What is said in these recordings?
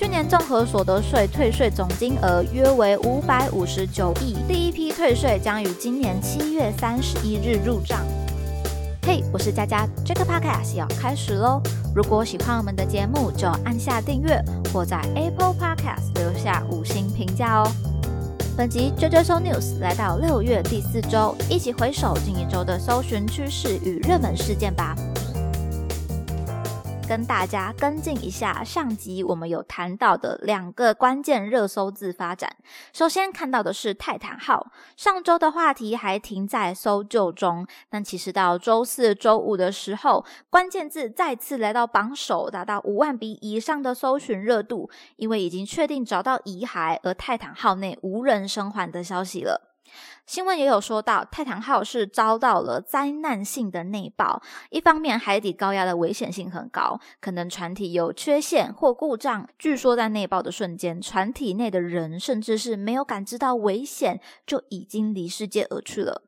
去年综合所得税退税总金额约为五百五十九亿，第一批退税将于今年七月三十一日入账。嘿，我是佳佳，这个 podcast 要开始喽！如果喜欢我们的节目，就按下订阅或在 Apple Podcast 留下五星评价哦。本集 JJ So News 来到六月第四周，一起回首近一周的搜寻趋势与热门事件吧。跟大家跟进一下上集我们有谈到的两个关键热搜字发展。首先看到的是泰坦号，上周的话题还停在搜救中，但其实到周四周五的时候，关键字再次来到榜首，达到五万笔以上的搜寻热度，因为已经确定找到遗骸，而泰坦号内无人生还的消息了。新闻也有说到，泰坦号是遭到了灾难性的内爆。一方面，海底高压的危险性很高，可能船体有缺陷或故障。据说在内爆的瞬间，船体内的人甚至是没有感知到危险，就已经离世界而去了。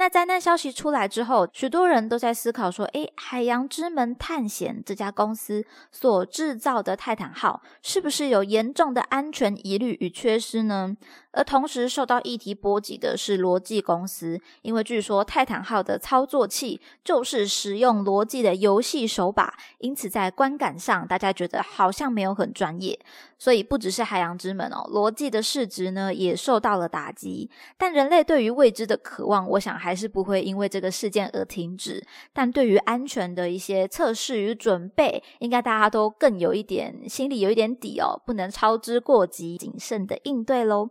那灾难消息出来之后，许多人都在思考说：“诶，海洋之门探险这家公司所制造的泰坦号，是不是有严重的安全疑虑与缺失呢？”而同时受到议题波及的是罗技公司，因为据说泰坦号的操作器就是使用罗技的游戏手把，因此在观感上大家觉得好像没有很专业。所以不只是海洋之门哦，罗技的市值呢也受到了打击。但人类对于未知的渴望，我想还还是不会因为这个事件而停止。但对于安全的一些测试与准备，应该大家都更有一点心里有一点底哦，不能操之过急，谨慎的应对喽。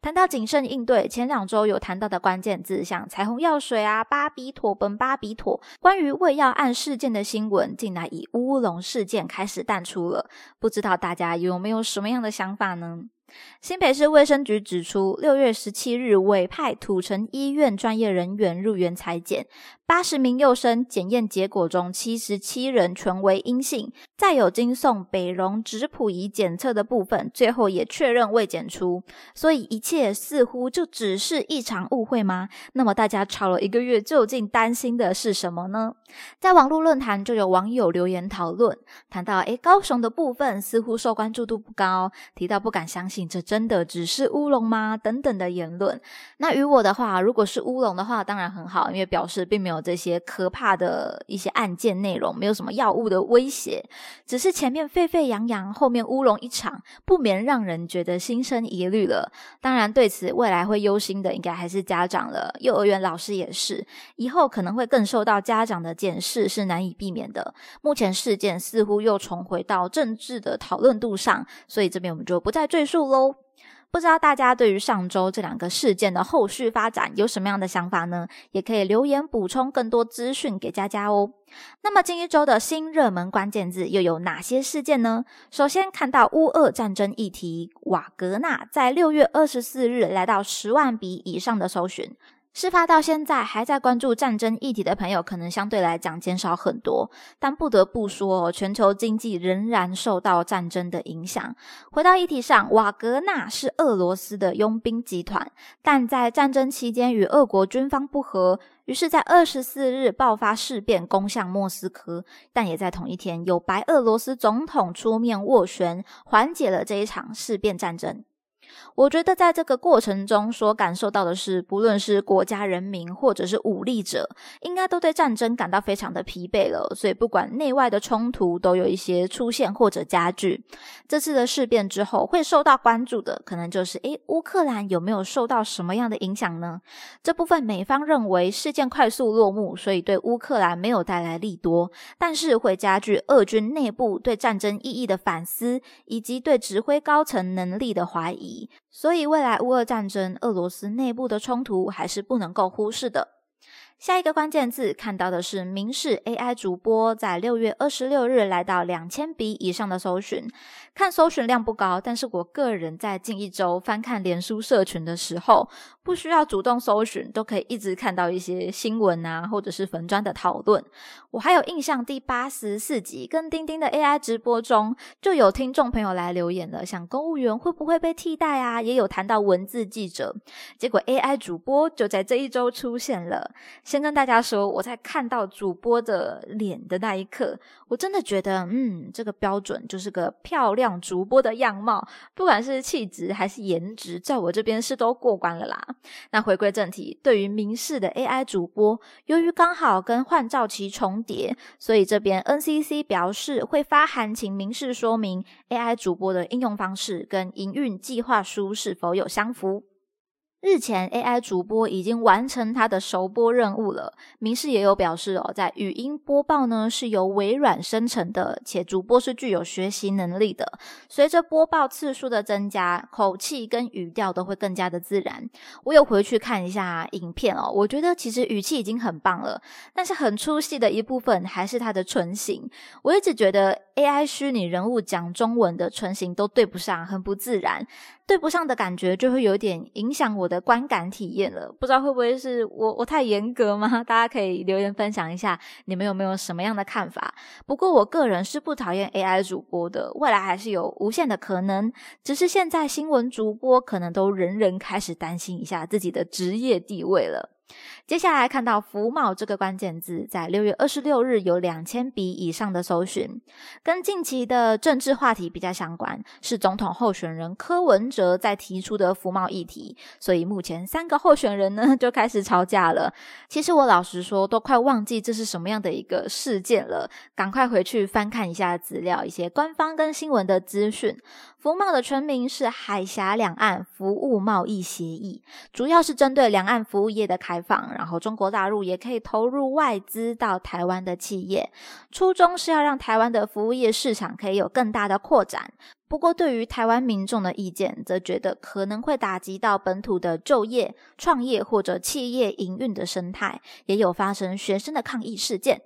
谈到谨慎应对，前两周有谈到的关键字，像彩虹药水啊、巴比妥、苯巴比妥，关于胃药案事件的新闻，竟然以乌龙事件开始淡出了。不知道大家有没有什么样的想法呢？新北市卫生局指出，六月十七日委派土城医院专业人员入园裁剪，八十名幼生检验结果中，七十七人全为阴性。再有经送北荣质谱仪检测的部分，最后也确认未检出。所以一切似乎就只是一场误会吗？那么大家吵了一个月，究竟担心的是什么呢？在网络论坛就有网友留言讨论，谈到诶高雄的部分似乎受关注度不高，提到不敢相信。这真的只是乌龙吗？等等的言论。那于我的话，如果是乌龙的话，当然很好，因为表示并没有这些可怕的一些案件内容，没有什么药物的威胁，只是前面沸沸扬扬，后面乌龙一场，不免让人觉得心生疑虑了。当然，对此未来会忧心的，应该还是家长了。幼儿园老师也是，以后可能会更受到家长的检视，是难以避免的。目前事件似乎又重回到政治的讨论度上，所以这边我们就不再赘述。喽，不知道大家对于上周这两个事件的后续发展有什么样的想法呢？也可以留言补充更多资讯给佳佳哦。那么近一周的新热门关键字又有哪些事件呢？首先看到乌俄战争议题，瓦格纳在六月二十四日来到十万笔以上的搜寻。事发到现在还在关注战争议题的朋友，可能相对来讲减少很多。但不得不说，全球经济仍然受到战争的影响。回到议题上，瓦格纳是俄罗斯的佣兵集团，但在战争期间与俄国军方不和，于是，在二十四日爆发事变，攻向莫斯科。但也在同一天，有白俄罗斯总统出面斡旋，缓解了这一场事变战争。我觉得在这个过程中所感受到的是，不论是国家人民或者是武力者，应该都对战争感到非常的疲惫了。所以不管内外的冲突都有一些出现或者加剧。这次的事变之后会受到关注的，可能就是诶，乌克兰有没有受到什么样的影响呢？这部分美方认为事件快速落幕，所以对乌克兰没有带来利多，但是会加剧俄军内部对战争意义的反思，以及对指挥高层能力的怀疑。所以，未来乌俄战争，俄罗斯内部的冲突还是不能够忽视的。下一个关键字看到的是明视 AI 主播在六月二十六日来到两千笔以上的搜寻，看搜寻量不高，但是我个人在近一周翻看脸书社群的时候，不需要主动搜寻，都可以一直看到一些新闻啊，或者是粉砖的讨论。我还有印象，第八十四集跟钉钉的 AI 直播中，就有听众朋友来留言了，想公务员会不会被替代啊？也有谈到文字记者，结果 AI 主播就在这一周出现了。先跟大家说，我在看到主播的脸的那一刻，我真的觉得，嗯，这个标准就是个漂亮主播的样貌，不管是气质还是颜值，在我这边是都过关了啦。那回归正题，对于明视的 AI 主播，由于刚好跟换照期重叠，所以这边 NCC 表示会发函请明示说明 AI 主播的应用方式跟营运计划书是否有相符。日前，AI 主播已经完成他的首播任务了。明视也有表示哦，在语音播报呢是由微软生成的，且主播是具有学习能力的。随着播报次数的增加，口气跟语调都会更加的自然。我有回去看一下影片哦，我觉得其实语气已经很棒了，但是很出戏的一部分还是他的唇形。我一直觉得 AI 虚拟人物讲中文的唇形都对不上，很不自然。对不上的感觉就会有点影响我的观感体验了，不知道会不会是我我太严格吗？大家可以留言分享一下，你们有没有什么样的看法？不过我个人是不讨厌 AI 主播的，未来还是有无限的可能，只是现在新闻主播可能都人人开始担心一下自己的职业地位了。接下来看到“福茂”这个关键字，在六月二十六日有两千笔以上的搜寻，跟近期的政治话题比较相关，是总统候选人柯文哲在提出的福茂议题，所以目前三个候选人呢 就开始吵架了。其实我老实说，都快忘记这是什么样的一个事件了，赶快回去翻看一下资料，一些官方跟新闻的资讯。福茂的全名是海峡两岸服务贸易协议，主要是针对两岸服务业的开放，然后中国大陆也可以投入外资到台湾的企业，初衷是要让台湾的服务业市场可以有更大的扩展。不过，对于台湾民众的意见，则觉得可能会打击到本土的就业、创业或者企业营运的生态，也有发生学生的抗议事件。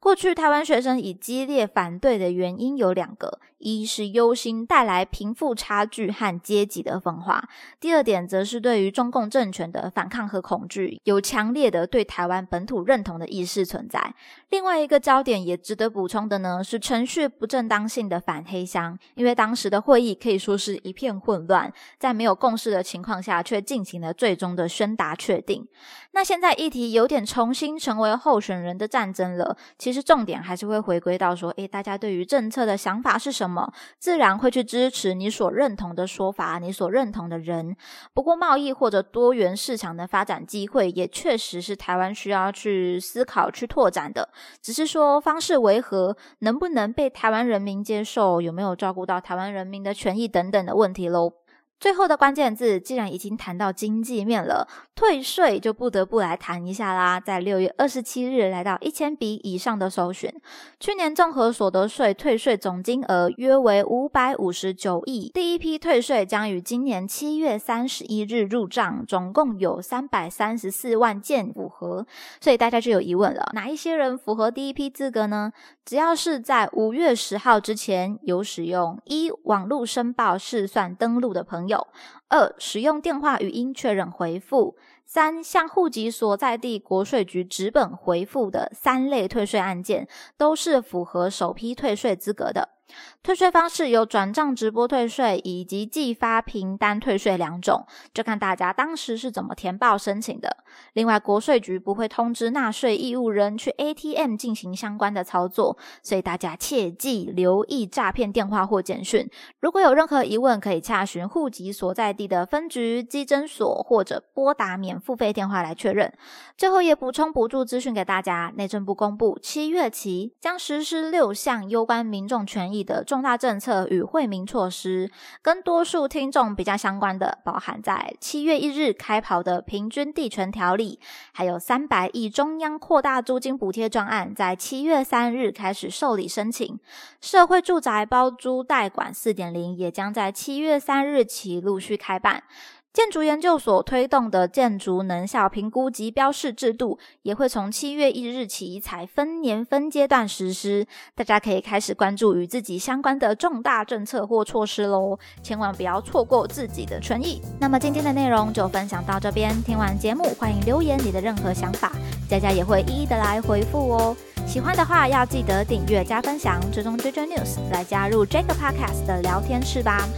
过去台湾学生以激烈反对的原因有两个。一是忧心带来贫富差距和阶级的分化，第二点则是对于中共政权的反抗和恐惧，有强烈的对台湾本土认同的意识存在。另外一个焦点也值得补充的呢，是程序不正当性的反黑箱，因为当时的会议可以说是一片混乱，在没有共识的情况下，却进行了最终的宣达确定。那现在议题有点重新成为候选人的战争了，其其实重点还是会回归到说，诶，大家对于政策的想法是什？么自然会去支持你所认同的说法，你所认同的人。不过，贸易或者多元市场的发展机会，也确实是台湾需要去思考、去拓展的。只是说方式为何，能不能被台湾人民接受，有没有照顾到台湾人民的权益等等的问题喽。最后的关键字，既然已经谈到经济面了，退税就不得不来谈一下啦。在六月二十七日，来到一千笔以上的搜寻，去年综合所得税退税总金额约为五百五十九亿，第一批退税将于今年七月三十一日入账，总共有三百三十四万件符合。所以大家就有疑问了，哪一些人符合第一批资格呢？只要是在五月十号之前有使用一网络申报试算登录的朋友。有二使用电话语音确认回复，三向户籍所在地国税局直本回复的三类退税案件，都是符合首批退税资格的。退税方式有转账直播退税以及寄发凭单退税两种，就看大家当时是怎么填报申请的。另外，国税局不会通知纳税义务人去 ATM 进行相关的操作，所以大家切记留意诈骗电话或简讯。如果有任何疑问，可以洽询户籍所在地的分局、基征所或者拨打免付费电话来确认。最后也补充补助资讯给大家，内政部公布七月起将实施六项攸关民众权益。的重大政策与惠民措施，跟多数听众比较相关的，包含在七月一日开跑的平均地权条例，还有三百亿中央扩大租金补贴专案，在七月三日开始受理申请。社会住宅包租代管四点零也将在七月三日起陆续开办。建筑研究所推动的建筑能效评估及标示制度，也会从七月一日起采分年分阶段实施。大家可以开始关注与自己相关的重大政策或措施喽，千万不要错过自己的权益。那么今天的内容就分享到这边，听完节目欢迎留言你的任何想法，佳佳也会一一的来回复哦。喜欢的话要记得订阅加分享，追踪 JJ News 来加入 Jack Podcast 的聊天室吧。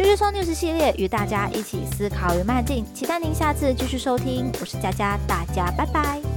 就是说 news 系列与大家一起思考与迈进，期待您下次继续收听。我是佳佳，大家拜拜。